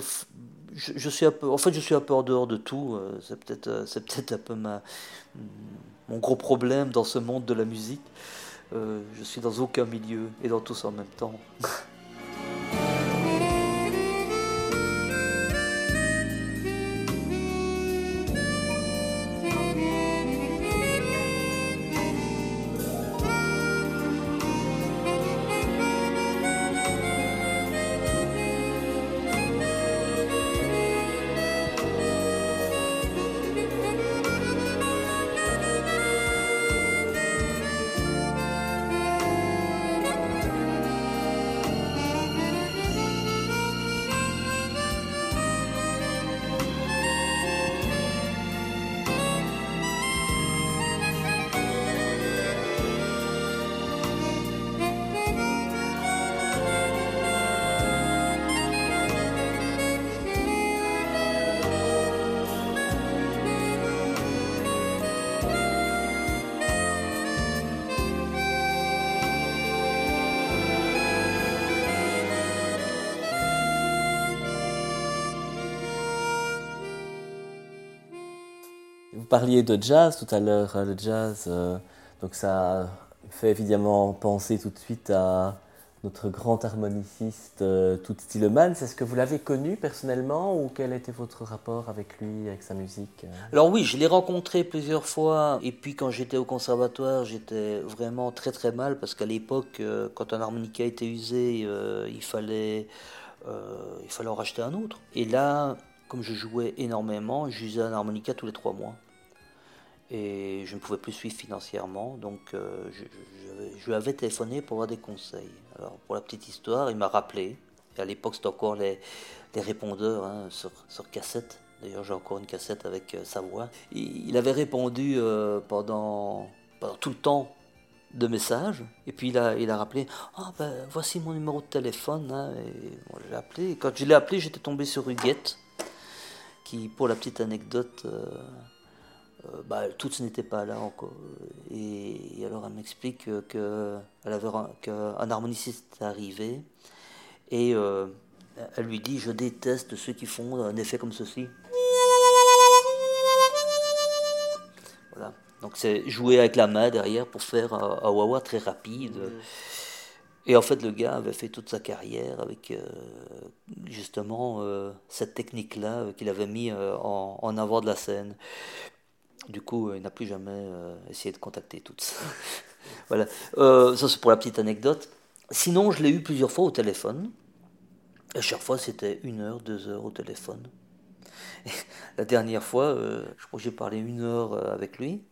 je, suis un peu, en fait, je suis un peu en dehors de tout. c'est peut-être, c'est peut-être un peu ma mon gros problème dans ce monde de la musique. Euh, je suis dans aucun milieu et dans tous en même temps. parliez de jazz tout à l'heure, hein, le jazz, euh, donc ça fait évidemment penser tout de suite à notre grand harmoniciste euh, Tout Stilleman. Est-ce que vous l'avez connu personnellement ou quel était votre rapport avec lui, avec sa musique euh? Alors oui, je l'ai rencontré plusieurs fois et puis quand j'étais au conservatoire, j'étais vraiment très très mal parce qu'à l'époque, quand un harmonica était usé, il, fallait, il fallait en racheter un autre. Et là, comme je jouais énormément, j'usais un harmonica tous les trois mois et je ne pouvais plus suivre financièrement, donc euh, je, lui avais téléphoné pour avoir des conseils. Alors pour la petite histoire, il m'a rappelé, et à l'époque c'était encore les, les répondeurs hein, sur, sur, cassette, d'ailleurs j'ai encore une cassette avec euh, sa voix. Il, avait répondu euh, pendant, pendant, tout le temps de messages, et puis il a, il a rappelé Ah ben voici mon numéro de téléphone, hein, et bon, je l'ai appelé, et quand je l'ai appelé j'étais tombé sur Huguette, qui pour la petite anecdote euh, bah, toutes n'étaient pas là encore. Et, alors elle m'explique qu'un que harmoniciste est arrivé et euh, elle lui dit Je déteste ceux qui font un effet comme ceci. Voilà. Donc c'est jouer avec la main derrière pour faire un, wawa très rapide. Et en fait, le gars avait fait toute sa carrière avec justement cette technique-là qu'il avait mis en, en, avant de la scène. Du coup, il n'a plus jamais essayé de contacter toutes. voilà. ça, c'est pour la petite anecdote. Sinon, je l'ai eu plusieurs fois au téléphone. À chaque fois, c'était une heure, deux heures au téléphone. la dernière fois, euh, je crois que j'ai parlé une heure euh, avec lui.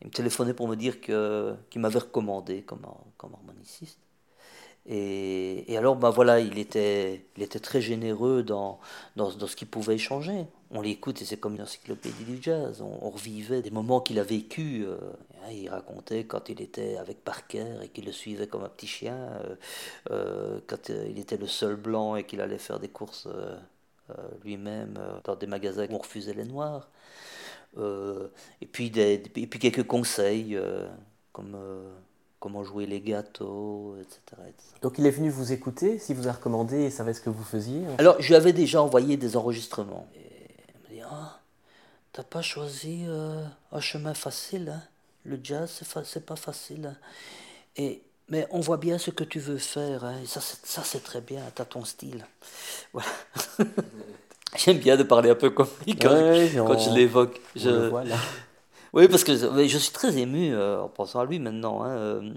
Il me téléphonait pour me dire qu'il m'avait recommandé comme, comme harmoniciste. Et, alors, bah voilà, il était, il était très généreux dans, dans, dans ce qu'il pouvait échanger. On l'écoute et c'est comme une encyclopédie du jazz. On, revivait des moments qu'il a vécu. Euh, il racontait quand il était avec Parker et qu'il le suivait comme un petit chien, euh, euh, quand il était le seul blanc et qu'il allait faire des courses lui-même dans des magasins où on refusait les noirs. et, puis des, et puis quelques conseils comme comment jouer les gâteaux, etc., Donc il est venu vous écouter, si vous a recommandé, il savait ce que vous faisiez Alors je lui avais déjà envoyé des enregistrements. Et il me dit, ah, t'as pas choisi euh, un chemin facile, hein? le jazz c'est, pas facile. Et, mais on voit bien ce que tu veux faire, hein? ça, c'est, ça c'est très bien, t'as ton style. Voilà. J'aime bien de parler un peu comme lui quand, je l'évoque. Je. Oui, parce que je suis très ému euh, en pensant à lui maintenant. Hein, euh.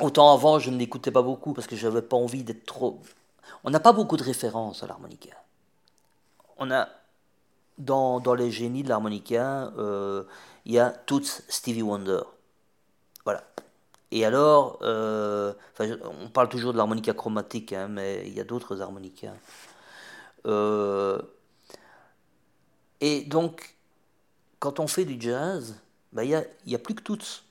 autant avant, je ne l'écoutais pas beaucoup parce que je n'avais pas envie d'être trop. On n'a pas beaucoup de références à l'harmonica. On a dans, dans les génies de l'harmonica, euh, il y a tous Stevie Wonder. Voilà. Et alors, on parle toujours de l'harmonica chromatique, hein, mais il y a d'autres harmonicas. et donc, quand on fait du jazz, ben, il n'y a, plus que toutes.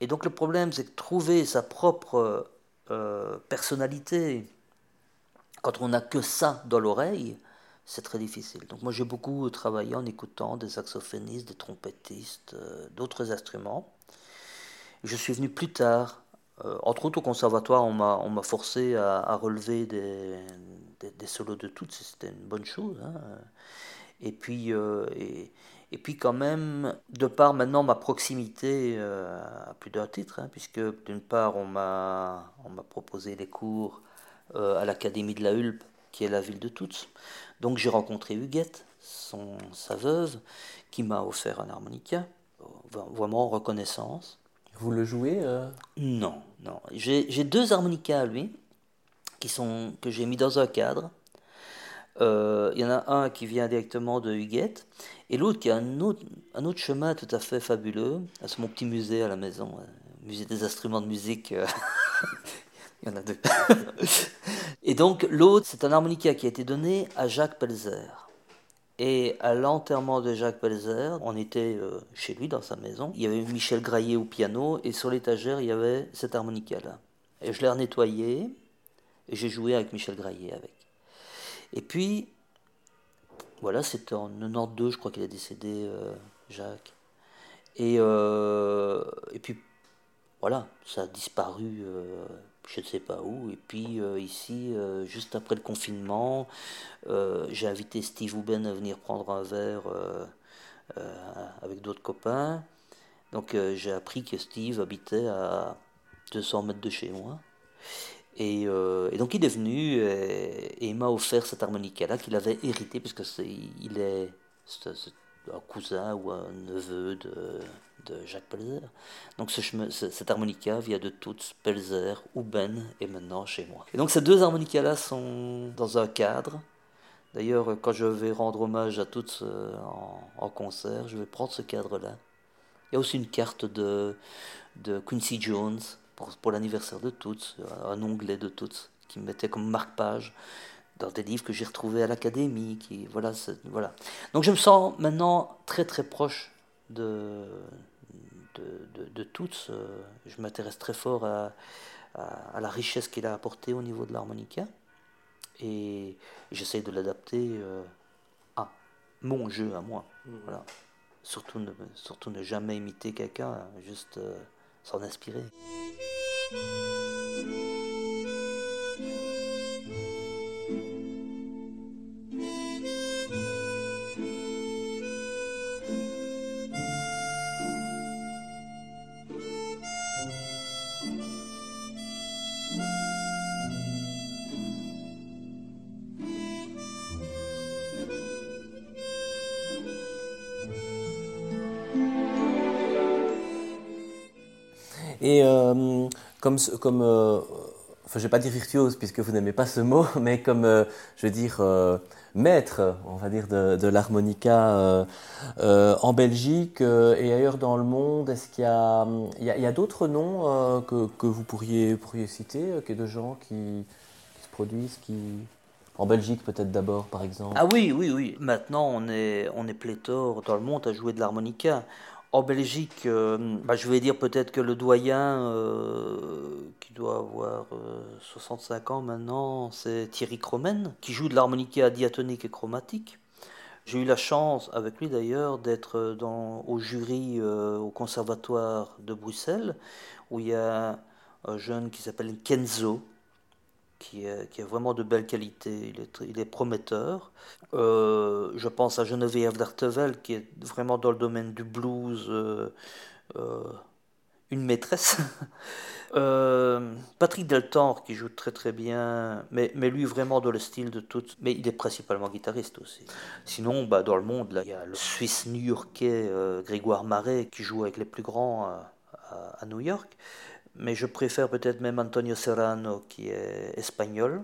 Et donc le problème, c'est de trouver sa propre euh, personnalité quand on n'a que ça dans l'oreille, c'est très difficile. Donc moi j'ai beaucoup travaillé en écoutant des saxophonistes, des trompettistes, euh, d'autres instruments. Je suis venu plus tard, euh, entre autres au conservatoire, on m'a forcé à, relever des, des, solos de toutes, c'était une bonne chose. Hein. Et puis, et puis quand même, de par maintenant ma proximité euh, à plus d'un titre, hein, puisque d'une part on m'a proposé des cours euh, à l'Académie de la Hulpe, qui est la ville de Touts. Donc j'ai rencontré Huguette, son, sa veuve, qui m'a offert un harmonica, vraiment en reconnaissance. Vous le jouez euh? Non, non. J'ai deux harmonicas à lui, qui sont, que j'ai mis dans un cadre. Il y en a un qui vient directement de Huguette et l'autre qui a un autre, un autre chemin tout à fait fabuleux, c'est mon petit musée à la maison, euh, musée des instruments de musique. Euh, il y en a deux. et donc l'autre, c'est un harmonica qui a été donné à Jacques Pelzer. Et à l'enterrement de Jacques Pelzer, on était euh, chez lui dans sa maison. Il y avait Michel Graillet au piano et sur l'étagère, il y avait cet harmonica-là. Et je l'ai nettoyé et j'ai joué avec Michel Graillet avec. Et puis, voilà, c'était en 92, je crois qu'il est décédé, euh, Jacques. Et, euh, et puis, voilà, ça a disparu, euh, je ne sais pas où. Et puis, ici, juste après le confinement, j'ai invité Steve Houben à venir prendre un verre avec d'autres copains. Donc, j'ai appris que Steve habitait à 200 mètres de chez moi. Euh, et, donc il est venu et, il m'a offert cette harmonica-là qu'il avait hérité, puisque il est, un cousin ou un neveu de, de Jacques Pelzer. Donc ce, cette harmonica vient de toutes, Pelzer, Ben et maintenant chez moi. Et donc ces deux harmonicas-là sont dans un cadre. D'ailleurs, quand je vais rendre hommage à toutes euh, en, concert, je vais prendre ce cadre-là. Il y a aussi une carte de, de Quincy Jones pour, l'anniversaire de toutes, un onglet de toutes qui me mettait comme marque-page dans des livres que j'ai retrouvés à l'académie. Qui, voilà, voilà. Donc je me sens maintenant très très proche de, de, de, toutes. Je m'intéresse très fort à, à, la richesse qu'il a apportée au niveau de l'harmonica. Et j'essaie de l'adapter euh, à mon jeu, à moi. Mmh. Voilà. Surtout ne, surtout ne jamais imiter quelqu'un, juste euh, s'en inspirer. Et comme, comme enfin je vais pas dire virtuose puisque vous n'aimez pas ce mot, mais comme, je veux dire, maître, on va dire, de, l'harmonica en Belgique et ailleurs dans le monde, est-ce qu'il y a, d'autres noms que, que, vous pourriez, pourriez citer, que de gens qui, qui se produisent, qui... En Belgique peut-être d'abord par exemple? Ah oui, oui, oui. Maintenant on est, on est pléthore dans le monde à jouer de l'harmonica. En Belgique, euh, bah, je vais dire peut-être que le doyen, euh, qui doit avoir 65 euh, ans maintenant, c'est Thierry Cromen, qui joue de l'harmonica diatonique et chromatique. J'ai eu la chance, avec lui d'ailleurs, d'être au jury au conservatoire de Bruxelles, où il y a un jeune qui s'appelle Kenzo, qui est, vraiment de belle qualité, il est, prometteur. Euh, je pense à Geneviève d'Artevel, qui est vraiment dans le domaine du blues, euh, euh, une maîtresse. Patrick Deltor, qui joue très très bien, mais, lui vraiment dans le style de tout. Mais il est principalement guitariste aussi. Sinon, bah, dans le monde, il y a le Suisse new-yorkais Grégoire Marais, qui joue avec les plus grands à New York mais je préfère peut-être même Antonio Serrano qui est espagnol.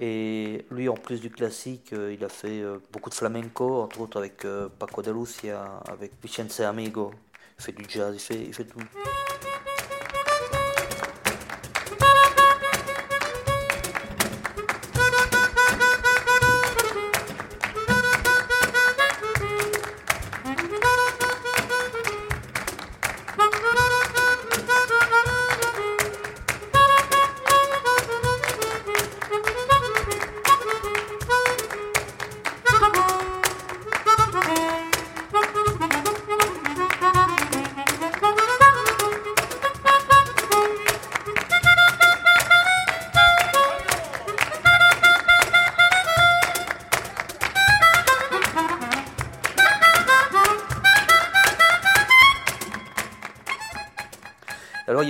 Et lui, en plus du classique, euh, il a fait euh, beaucoup de flamenco, entre autres avec euh, Paco de Lucia, avec Vicente Amigo. Il fait du jazz, il fait, il fait tout.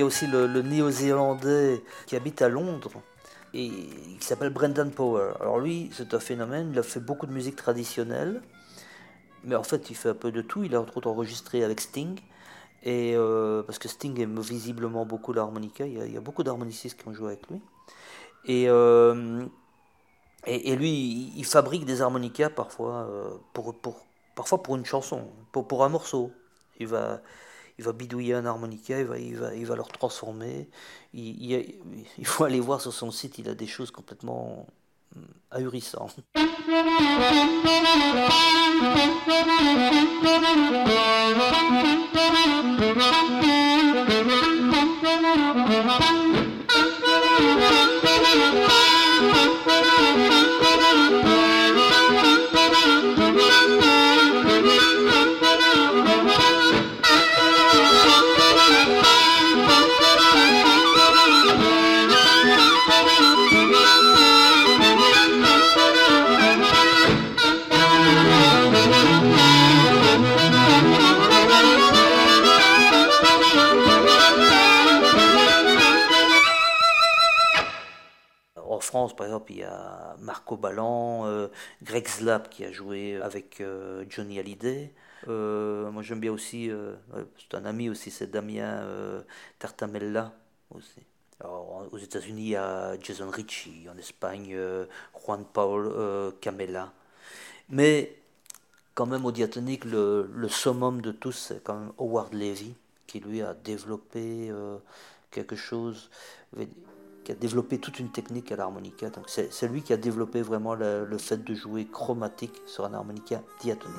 Aussi le, néo-zélandais qui habite à Londres et qui s'appelle Brendan Power. Alors lui, c'est un phénomène, il a fait beaucoup de musique traditionnelle, mais en fait il fait un peu de tout. Il a entre autres enregistré avec Sting, et euh, parce que Sting aime visiblement beaucoup l'harmonica, il, y a beaucoup d'harmonicistes qui ont joué avec lui. Et, euh, et, lui, il fabrique des harmonicas parfois, euh, pour, pour, parfois pour une chanson, pour, pour un morceau. Il va, il va bidouiller un harmonica, il va, il va, il va le transformer. Il, il, faut aller voir sur son site, il a des choses complètement hum, par exemple, il y a Marco Ballan, euh, Greg Slap qui a joué avec euh, Johnny Hallyday. Euh, moi j'aime bien aussi, c'est un ami aussi, c'est Damien Tartamella aussi. aux États-Unis, il y a Jason Ritchie, en Espagne, Juan Paul Camela. Mais quand même au diatonique, le, le summum de tous, c'est quand même Howard Levy, qui lui a développé quelque chose a développé toute une technique à l'harmonica. Donc c'est lui qui a développé vraiment le, fait de jouer chromatique sur un harmonica diatonique.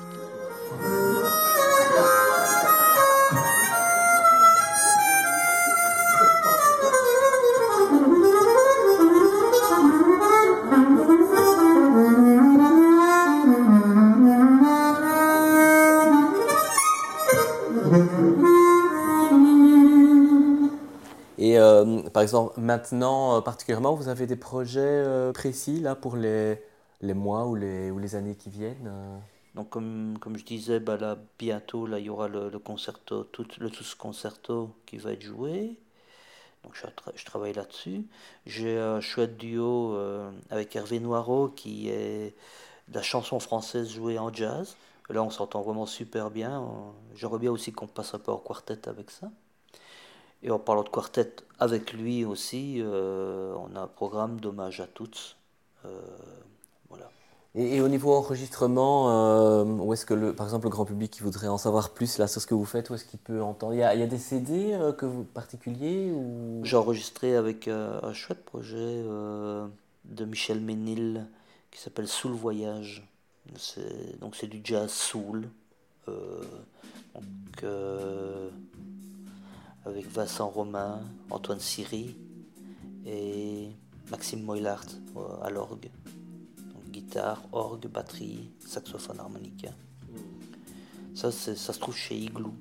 Euh, par exemple, maintenant, euh, particulièrement, vous avez des projets euh, précis là pour les, les mois ou les, ou les années qui viennent Donc, comme, comme je disais, bah, là, bientôt, là, il y aura le, concerto, tout, le tous concerto qui va être joué. Donc, je, je travaille là-dessus. J'ai un chouette duo avec Hervé Noireau qui est de la chanson française jouée en jazz. Là, on s'entend vraiment super bien. J'aimerais bien aussi qu'on passe un peu en quartet avec ça. Et en parlant de quartet avec lui aussi, on a un programme d'hommage à toutes. voilà. Et, au niveau enregistrement, où est-ce que, le, par exemple, le grand public qui voudrait en savoir plus là, sur ce que vous faites, où est-ce qu'il peut entendre? Il y, a, il y, a, des CD que vous, particuliers ou... J'ai enregistré avec un chouette projet de Michel Ménil qui s'appelle Soul Voyage. Donc c'est du jazz soul. Euh, euh, avec Vincent Romain, Antoine Siri et Maxime Moillard euh, à l'orgue. guitare, orgue, batterie, saxophone harmonica. Ça, ça se trouve chez Igloo.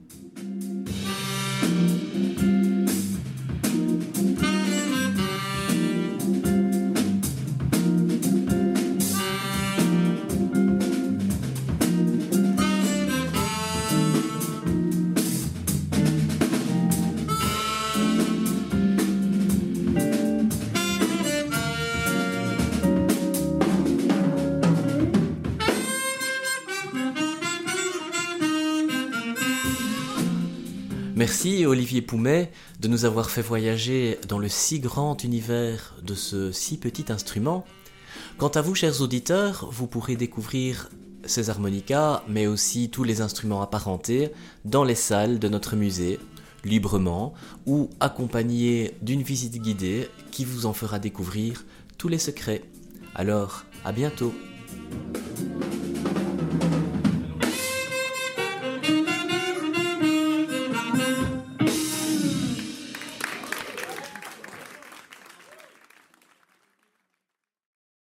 Olivier Poumet de nous avoir fait voyager dans le si grand univers de ce si petit instrument. Quant à vous, chers auditeurs, vous pourrez découvrir ces harmonicas, mais aussi tous les instruments apparentés, dans les salles de notre musée, librement, ou accompagnés d'une visite guidée qui vous en fera découvrir tous les secrets. Alors, à bientôt